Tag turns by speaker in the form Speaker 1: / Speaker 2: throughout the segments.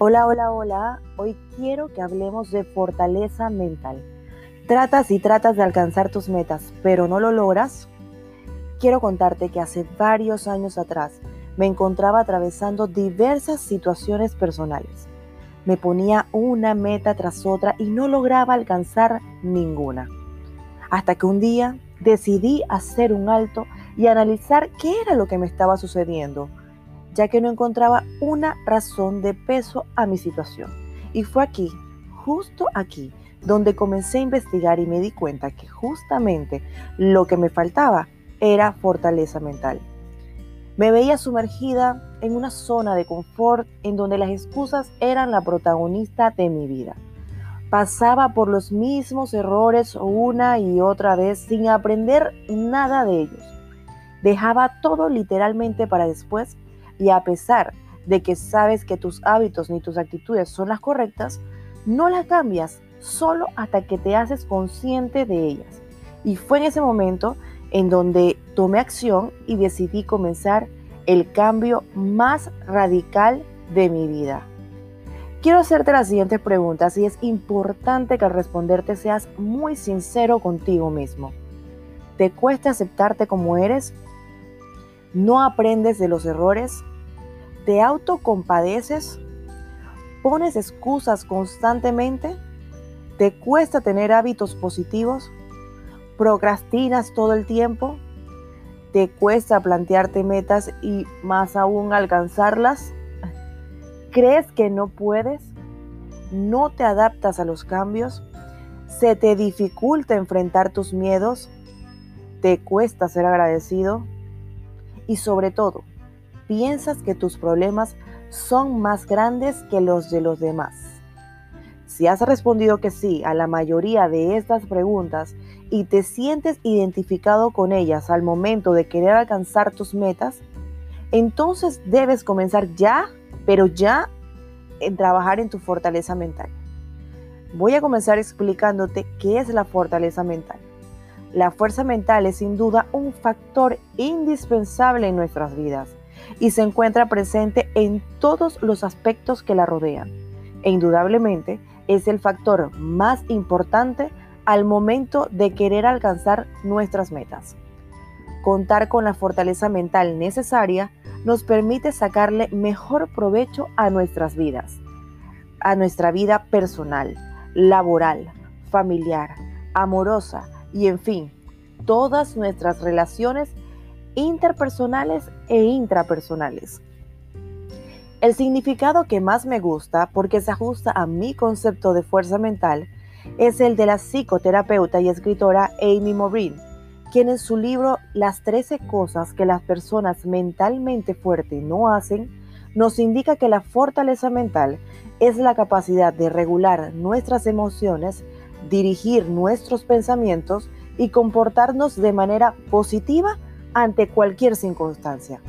Speaker 1: Hola, hola, hola. Hoy quiero que hablemos de fortaleza mental. ¿Tratas y tratas de alcanzar tus metas, pero no lo logras? Quiero contarte que hace varios años atrás me encontraba atravesando diversas situaciones personales. Me ponía una meta tras otra y no lograba alcanzar ninguna. Hasta que un día decidí hacer un alto y analizar qué era lo que me estaba sucediendo ya que no encontraba una razón de peso a mi situación. Y fue aquí, justo aquí, donde comencé a investigar y me di cuenta que justamente lo que me faltaba era fortaleza mental. Me veía sumergida en una zona de confort en donde las excusas eran la protagonista de mi vida. Pasaba por los mismos errores una y otra vez sin aprender nada de ellos. Dejaba todo literalmente para después y a pesar de que sabes que tus hábitos ni tus actitudes son las correctas, no las cambias solo hasta que te haces consciente de ellas. Y fue en ese momento en donde tomé acción y decidí comenzar el cambio más radical de mi vida. Quiero hacerte las siguientes preguntas y es importante que al responderte seas muy sincero contigo mismo. ¿Te cuesta aceptarte como eres? ¿No aprendes de los errores? ¿Te autocompadeces? ¿Pones excusas constantemente? ¿Te cuesta tener hábitos positivos? ¿Procrastinas todo el tiempo? ¿Te cuesta plantearte metas y más aún alcanzarlas? ¿Crees que no puedes? ¿No te adaptas a los cambios? ¿Se te dificulta enfrentar tus miedos? ¿Te cuesta ser agradecido? Y sobre todo, piensas que tus problemas son más grandes que los de los demás? Si has respondido que sí a la mayoría de estas preguntas y te sientes identificado con ellas al momento de querer alcanzar tus metas, entonces debes comenzar ya, pero ya, en trabajar en tu fortaleza mental. Voy a comenzar explicándote qué es la fortaleza mental. La fuerza mental es sin duda un factor indispensable en nuestras vidas y se encuentra presente en todos los aspectos que la rodean. E indudablemente es el factor más importante al momento de querer alcanzar nuestras metas. Contar con la fortaleza mental necesaria nos permite sacarle mejor provecho a nuestras vidas, a nuestra vida personal, laboral, familiar, amorosa y en fin, todas nuestras relaciones interpersonales e intrapersonales. El significado que más me gusta, porque se ajusta a mi concepto de fuerza mental, es el de la psicoterapeuta y escritora Amy Morin, quien en su libro Las 13 cosas que las personas mentalmente fuertes no hacen, nos indica que la fortaleza mental es la capacidad de regular nuestras emociones, dirigir nuestros pensamientos y comportarnos de manera positiva ante cualquier circunstancia.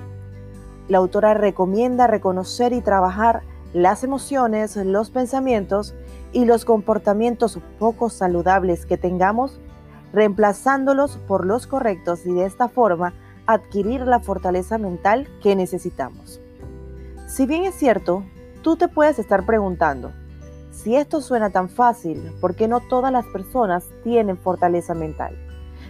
Speaker 1: La autora recomienda reconocer y trabajar las emociones, los pensamientos y los comportamientos poco saludables que tengamos, reemplazándolos por los correctos y de esta forma adquirir la fortaleza mental que necesitamos. Si bien es cierto, tú te puedes estar preguntando, si esto suena tan fácil, ¿por qué no todas las personas tienen fortaleza mental?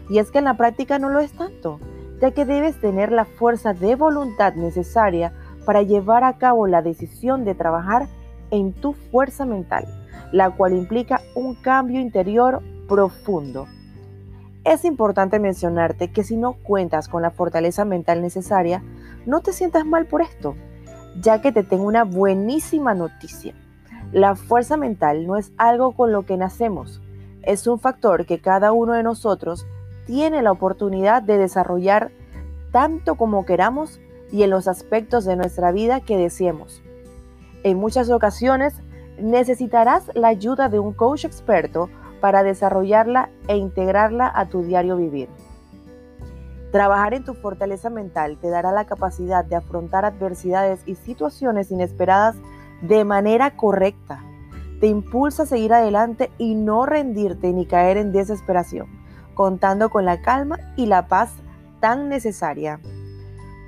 Speaker 1: Y es que en la práctica no lo es tanto ya que debes tener la fuerza de voluntad necesaria para llevar a cabo la decisión de trabajar en tu fuerza mental, la cual implica un cambio interior profundo. Es importante mencionarte que si no cuentas con la fortaleza mental necesaria, no te sientas mal por esto, ya que te tengo una buenísima noticia. La fuerza mental no es algo con lo que nacemos, es un factor que cada uno de nosotros tiene la oportunidad de desarrollar tanto como queramos y en los aspectos de nuestra vida que deseemos. En muchas ocasiones necesitarás la ayuda de un coach experto para desarrollarla e integrarla a tu diario vivir. Trabajar en tu fortaleza mental te dará la capacidad de afrontar adversidades y situaciones inesperadas de manera correcta. Te impulsa a seguir adelante y no rendirte ni caer en desesperación contando con la calma y la paz tan necesaria.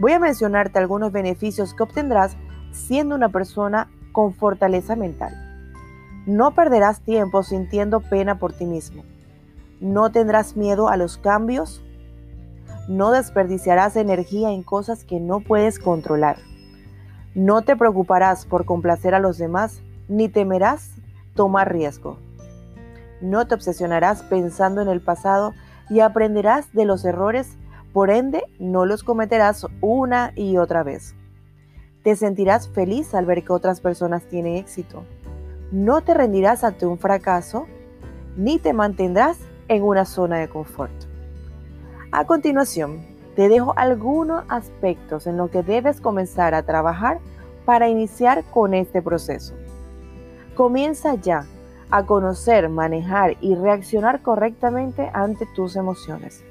Speaker 1: Voy a mencionarte algunos beneficios que obtendrás siendo una persona con fortaleza mental. No perderás tiempo sintiendo pena por ti mismo. No tendrás miedo a los cambios. No desperdiciarás energía en cosas que no puedes controlar. No te preocuparás por complacer a los demás, ni temerás tomar riesgo. No te obsesionarás pensando en el pasado y aprenderás de los errores, por ende no los cometerás una y otra vez. Te sentirás feliz al ver que otras personas tienen éxito. No te rendirás ante un fracaso, ni te mantendrás en una zona de confort. A continuación, te dejo algunos aspectos en los que debes comenzar a trabajar para iniciar con este proceso. Comienza ya a conocer, manejar y reaccionar correctamente ante tus emociones.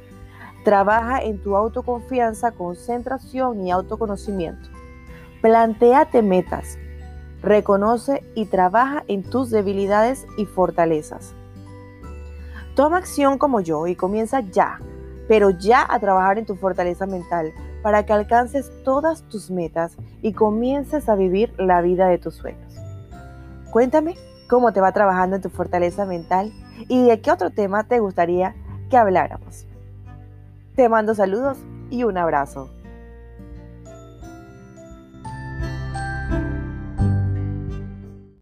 Speaker 1: Trabaja en tu autoconfianza, concentración y autoconocimiento. Plantéate metas. Reconoce y trabaja en tus debilidades y fortalezas. Toma acción como yo y comienza ya pero ya a trabajar en tu fortaleza mental para que alcances todas tus metas y comiences a vivir la vida de tus sueños. Cuéntame cómo te va trabajando en tu fortaleza mental y de qué otro tema te gustaría que habláramos. Te mando saludos y un abrazo.